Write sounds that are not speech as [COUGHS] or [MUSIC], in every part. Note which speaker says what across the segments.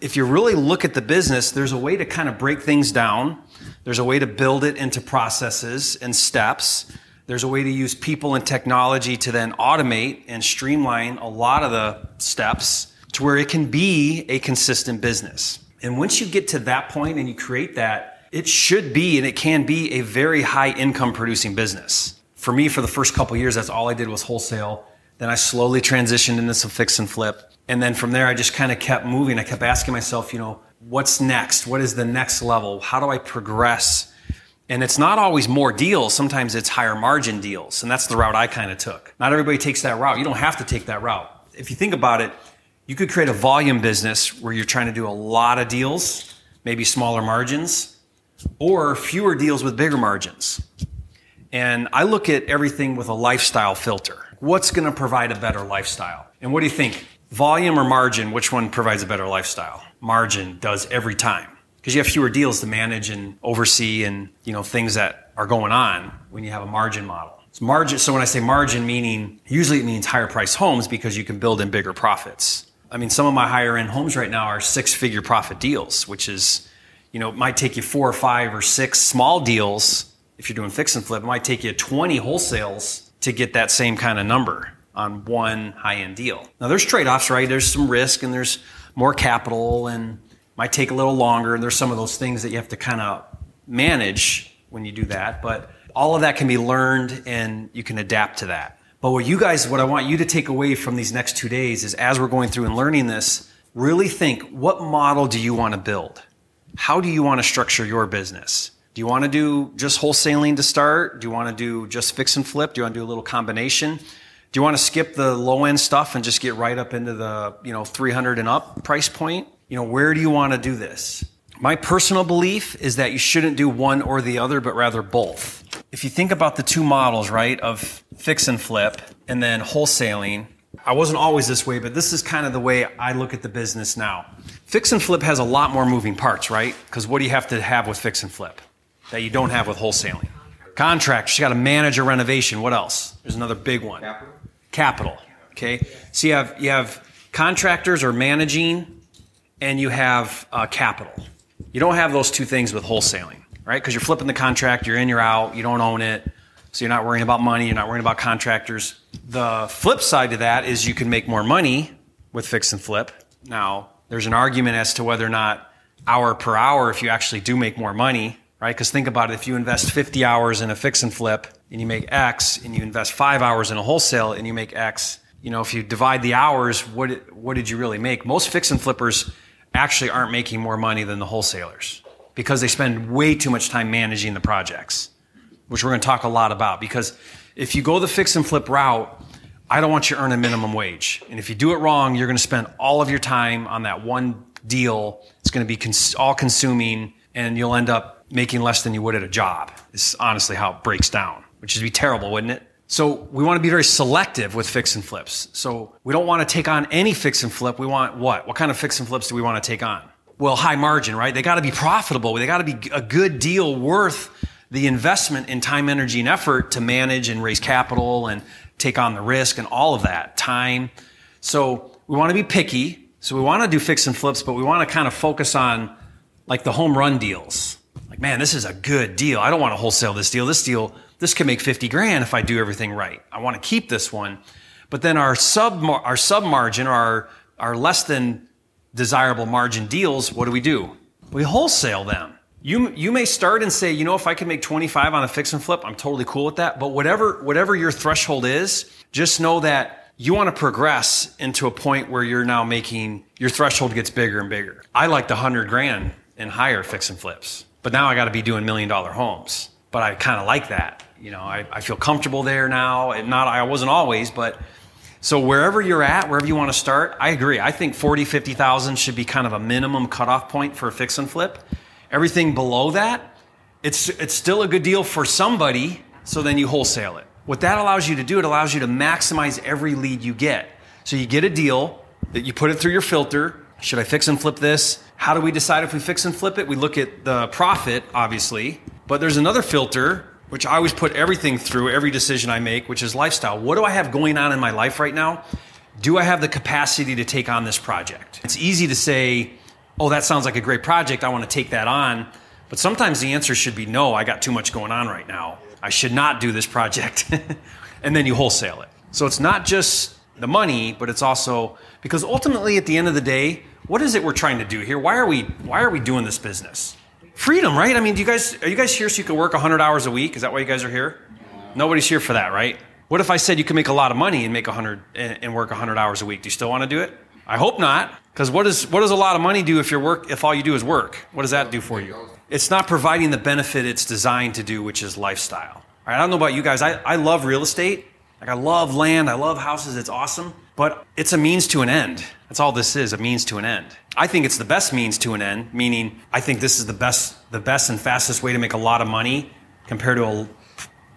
Speaker 1: If you really look at the business, there's a way to kind of break things down. There's a way to build it into processes and steps. There's a way to use people and technology to then automate and streamline a lot of the steps to where it can be a consistent business. And once you get to that point and you create that, it should be and it can be a very high income producing business. For me, for the first couple years, that's all I did was wholesale. Then I slowly transitioned into some fix and flip. And then from there, I just kind of kept moving. I kept asking myself, you know, what's next? What is the next level? How do I progress? And it's not always more deals. Sometimes it's higher margin deals. And that's the route I kind of took. Not everybody takes that route. You don't have to take that route. If you think about it, you could create a volume business where you're trying to do a lot of deals, maybe smaller margins, or fewer deals with bigger margins. And I look at everything with a lifestyle filter. What's going to provide a better lifestyle? And what do you think? Volume or margin, which one provides a better lifestyle? Margin does every time. Because you have fewer deals to manage and oversee and, you know, things that are going on when you have a margin model. It's margin. So when I say margin, meaning usually it means higher price homes because you can build in bigger profits. I mean, some of my higher end homes right now are six figure profit deals, which is, you know, it might take you four or five or six small deals if you're doing fix and flip, it might take you 20 wholesales to get that same kind of number on one high end deal. Now, there's trade offs, right? There's some risk and there's more capital and might take a little longer. And there's some of those things that you have to kind of manage when you do that. But all of that can be learned and you can adapt to that. But what you guys, what I want you to take away from these next two days is as we're going through and learning this, really think what model do you want to build? How do you want to structure your business? Do you want to do just wholesaling to start? Do you want to do just fix and flip? Do you want to do a little combination? Do you want to skip the low end stuff and just get right up into the, you know, 300 and up price point? You know, where do you want to do this? My personal belief is that you shouldn't do one or the other, but rather both. If you think about the two models, right, of fix and flip and then wholesaling, I wasn't always this way, but this is kind of the way I look at the business now. Fix and flip has a lot more moving parts, right? Because what do you have to have with fix and flip? that you don't have with wholesaling. Contracts, you got to manage a renovation. What else? There's another big one. Capital. Capital. Okay. So you have you have contractors or managing, and you have uh, capital. You don't have those two things with wholesaling, right? Because you're flipping the contract, you're in, you're out, you don't own it, so you're not worrying about money, you're not worrying about contractors. The flip side to that is you can make more money with fix and flip. Now, there's an argument as to whether or not hour per hour, if you actually do make more money, right? Because think about it. If you invest 50 hours in a fix and flip and you make X and you invest five hours in a wholesale and you make X, you know, if you divide the hours, what, what did you really make? Most fix and flippers actually aren't making more money than the wholesalers because they spend way too much time managing the projects, which we're going to talk a lot about. Because if you go the fix and flip route, I don't want you to earn a minimum wage. And if you do it wrong, you're going to spend all of your time on that one deal. It's going to be cons- all consuming and you'll end up making less than you would at a job. Is honestly how it breaks down, which would be terrible, wouldn't it? So we want to be very selective with fix and flips. So we don't want to take on any fix and flip. We want what? What kind of fix and flips do we want to take on? Well, high margin, right? They got to be profitable. They got to be a good deal worth the investment in time, energy, and effort to manage and raise capital and take on the risk and all of that time. So we want to be picky. So we want to do fix and flips, but we want to kind of focus on like the home run deals like, man, this is a good deal. I don't want to wholesale this deal. This deal, this can make 50 grand if I do everything right. I want to keep this one. But then our sub, our sub margin or our, our less than desirable margin deals, what do we do? We wholesale them. You, you may start and say, you know, if I can make 25 on a fix and flip, I'm totally cool with that. But whatever, whatever your threshold is, just know that you want to progress into a point where you're now making your threshold gets bigger and bigger. I like the hundred grand and higher fix and flips. But now I got to be doing million dollar homes. But I kind of like that. You know, I, I feel comfortable there now. And not, I wasn't always, but so wherever you're at, wherever you want to start, I agree. I think 40, 50,000 should be kind of a minimum cutoff point for a fix and flip. Everything below that, it's, it's still a good deal for somebody. So then you wholesale it. What that allows you to do, it allows you to maximize every lead you get. So you get a deal that you put it through your filter. Should I fix and flip this? How do we decide if we fix and flip it? We look at the profit, obviously, but there's another filter, which I always put everything through, every decision I make, which is lifestyle. What do I have going on in my life right now? do I have the capacity to take on this project? It's easy to say, oh, that sounds like a great project. I want to take that on. But sometimes the answer should be no, I got too much going on right now. I should not do this project. [LAUGHS] and then you wholesale it. So it's not just the money, but it's also because ultimately at the end of the day, what is it we're trying to do here? Why are we why are we doing this business? Freedom, right? I mean, do you guys are you guys here so you can work 100 hours a week? Is that why you guys are here? Nobody's here for that, right? What if I said you can make a lot of money and make 100 and work 100 hours a week? Do you still want to do it? I hope not, because what, is, what does a lot of money do if your work if all you do is work? What does that do for you? It's not providing the benefit it's designed to do, which is lifestyle. All right, I don't know about you guys. I, I love real estate. Like I love land, I love houses. It's awesome, but it's a means to an end. That's all this is, a means to an end. I think it's the best means to an end, meaning I think this is the best the best and fastest way to make a lot of money compared to a,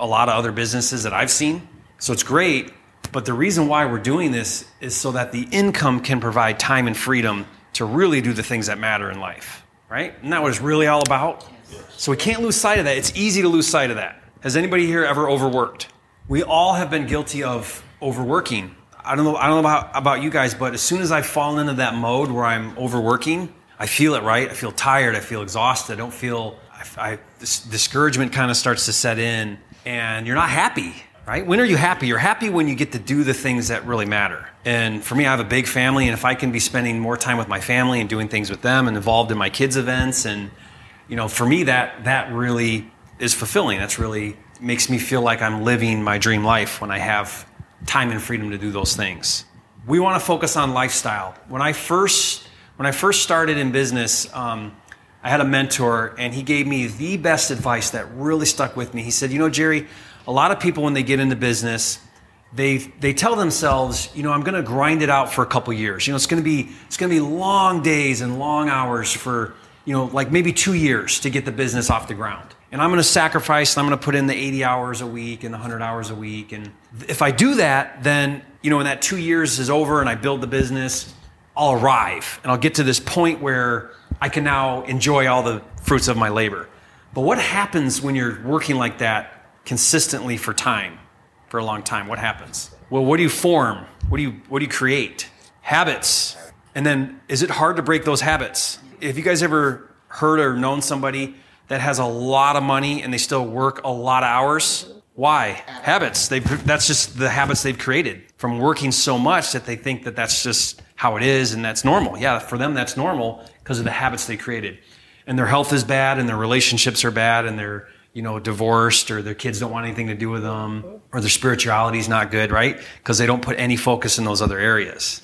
Speaker 1: a lot of other businesses that I've seen. So it's great, but the reason why we're doing this is so that the income can provide time and freedom to really do the things that matter in life, right? Isn't that what it's really all about? So we can't lose sight of that. It's easy to lose sight of that. Has anybody here ever overworked? We all have been guilty of overworking. I don't know. I don't know about, about you guys, but as soon as I fall into that mode where I'm overworking, I feel it. Right? I feel tired. I feel exhausted. I don't feel. I, I this discouragement kind of starts to set in, and you're not happy right? When are you happy? You're happy when you get to do the things that really matter. And for me, I have a big family, and if I can be spending more time with my family and doing things with them and involved in my kids' events, and you know, for me, that that really is fulfilling. That's really makes me feel like I'm living my dream life when I have time and freedom to do those things. We want to focus on lifestyle. When I first when I first started in business. Um, I had a mentor, and he gave me the best advice that really stuck with me. He said, You know, Jerry, a lot of people when they get into business they they tell themselves you know i'm going to grind it out for a couple years you know it's going to be it's going to be long days and long hours for you know like maybe two years to get the business off the ground and i'm going to sacrifice and i'm going to put in the 80 hours a week and the 100 hours a week and if i do that then you know when that two years is over and i build the business i'll arrive and i'll get to this point where i can now enjoy all the fruits of my labor but what happens when you're working like that consistently for time, for a long time, what happens? Well, what do you form? What do you, what do you create? Habits. And then is it hard to break those habits? Have you guys ever heard or known somebody that has a lot of money and they still work a lot of hours? Why? Habits. they that's just the habits they've created from working so much that they think that that's just how it is and that's normal. Yeah, for them, that's normal because of the habits they created. And their health is bad and their relationships are bad and they're, you know, divorced or their kids don't want anything to do with them or their spirituality is not good, right? Because they don't put any focus in those other areas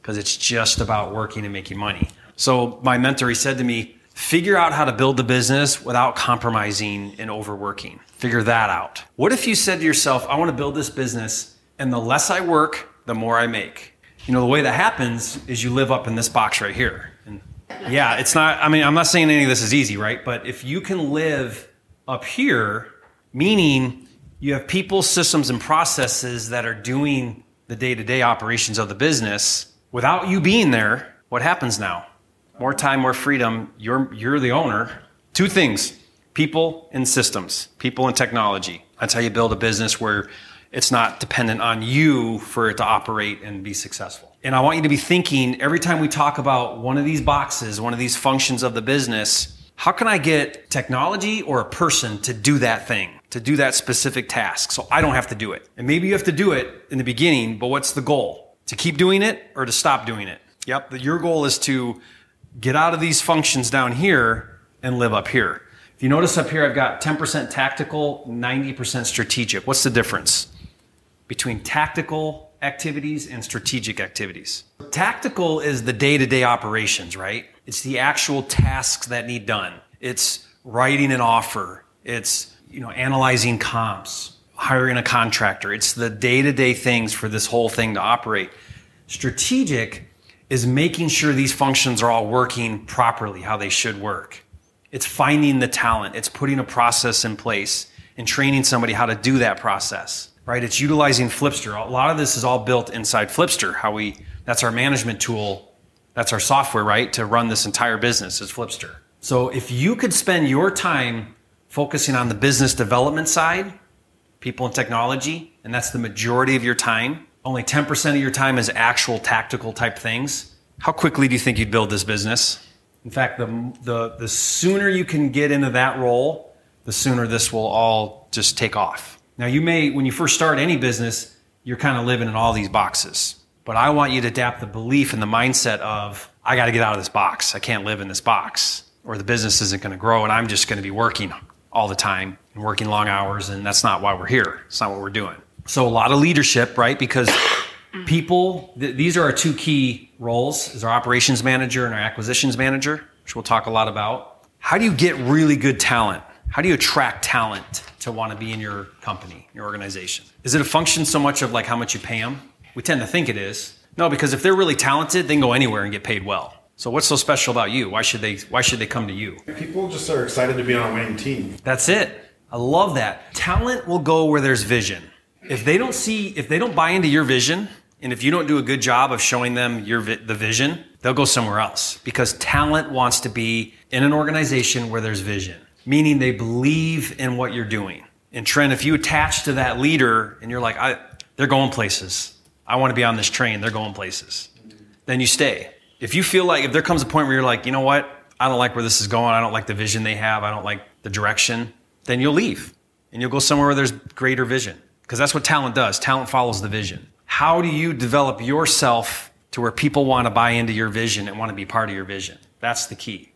Speaker 1: because it's just about working and making money. So my mentor, he said to me, figure out how to build the business without compromising and overworking. Figure that out. What if you said to yourself, I want to build this business and the less I work, the more I make? You know, the way that happens is you live up in this box right here. And yeah, it's not, I mean, I'm not saying any of this is easy, right? But if you can live up here, meaning you have people, systems, and processes that are doing the day to day operations of the business without you being there. What happens now? More time, more freedom. You're, you're the owner. Two things people and systems, people and technology. That's how you build a business where it's not dependent on you for it to operate and be successful. And I want you to be thinking every time we talk about one of these boxes, one of these functions of the business, how can I get technology or a person to do that thing, to do that specific task so I don't have to do it? And maybe you have to do it in the beginning, but what's the goal? To keep doing it or to stop doing it? Yep, your goal is to get out of these functions down here and live up here. If you notice up here, I've got 10% tactical, 90% strategic. What's the difference between tactical activities and strategic activities? Tactical is the day to day operations, right? It's the actual tasks that need done. It's writing an offer. It's, you know, analyzing comps, hiring a contractor. It's the day-to-day things for this whole thing to operate. Strategic is making sure these functions are all working properly, how they should work. It's finding the talent. It's putting a process in place and training somebody how to do that process, right? It's utilizing Flipster. A lot of this is all built inside Flipster, how we, that's our management tool that's our software, right? To run this entire business is Flipster. So if you could spend your time focusing on the business development side, people and technology, and that's the majority of your time, only 10% of your time is actual tactical type things, how quickly do you think you'd build this business? In fact, the, the, the sooner you can get into that role, the sooner this will all just take off. Now, you may, when you first start any business, you're kind of living in all these boxes. But I want you to adapt the belief and the mindset of, I got to get out of this box. I can't live in this box, or the business isn't going to grow, and I'm just going to be working all the time and working long hours, and that's not why we're here. It's not what we're doing. So, a lot of leadership, right? Because [COUGHS] people, th- these are our two key roles is our operations manager and our acquisitions manager, which we'll talk a lot about. How do you get really good talent? How do you attract talent to want to be in your company, your organization? Is it a function so much of like how much you pay them? We tend to think it is. No, because if they're really talented, they can go anywhere and get paid well. So what's so special about you? Why should they why should they come to you?
Speaker 2: People just are excited to be on a winning team.
Speaker 1: That's it. I love that. Talent will go where there's vision. If they don't see if they don't buy into your vision and if you don't do a good job of showing them your vi- the vision, they'll go somewhere else because talent wants to be in an organization where there's vision, meaning they believe in what you're doing. And Trent, if you attach to that leader and you're like, I, they're going places. I want to be on this train. They're going places. Then you stay. If you feel like, if there comes a point where you're like, you know what? I don't like where this is going. I don't like the vision they have. I don't like the direction. Then you'll leave and you'll go somewhere where there's greater vision. Because that's what talent does. Talent follows the vision. How do you develop yourself to where people want to buy into your vision and want to be part of your vision? That's the key.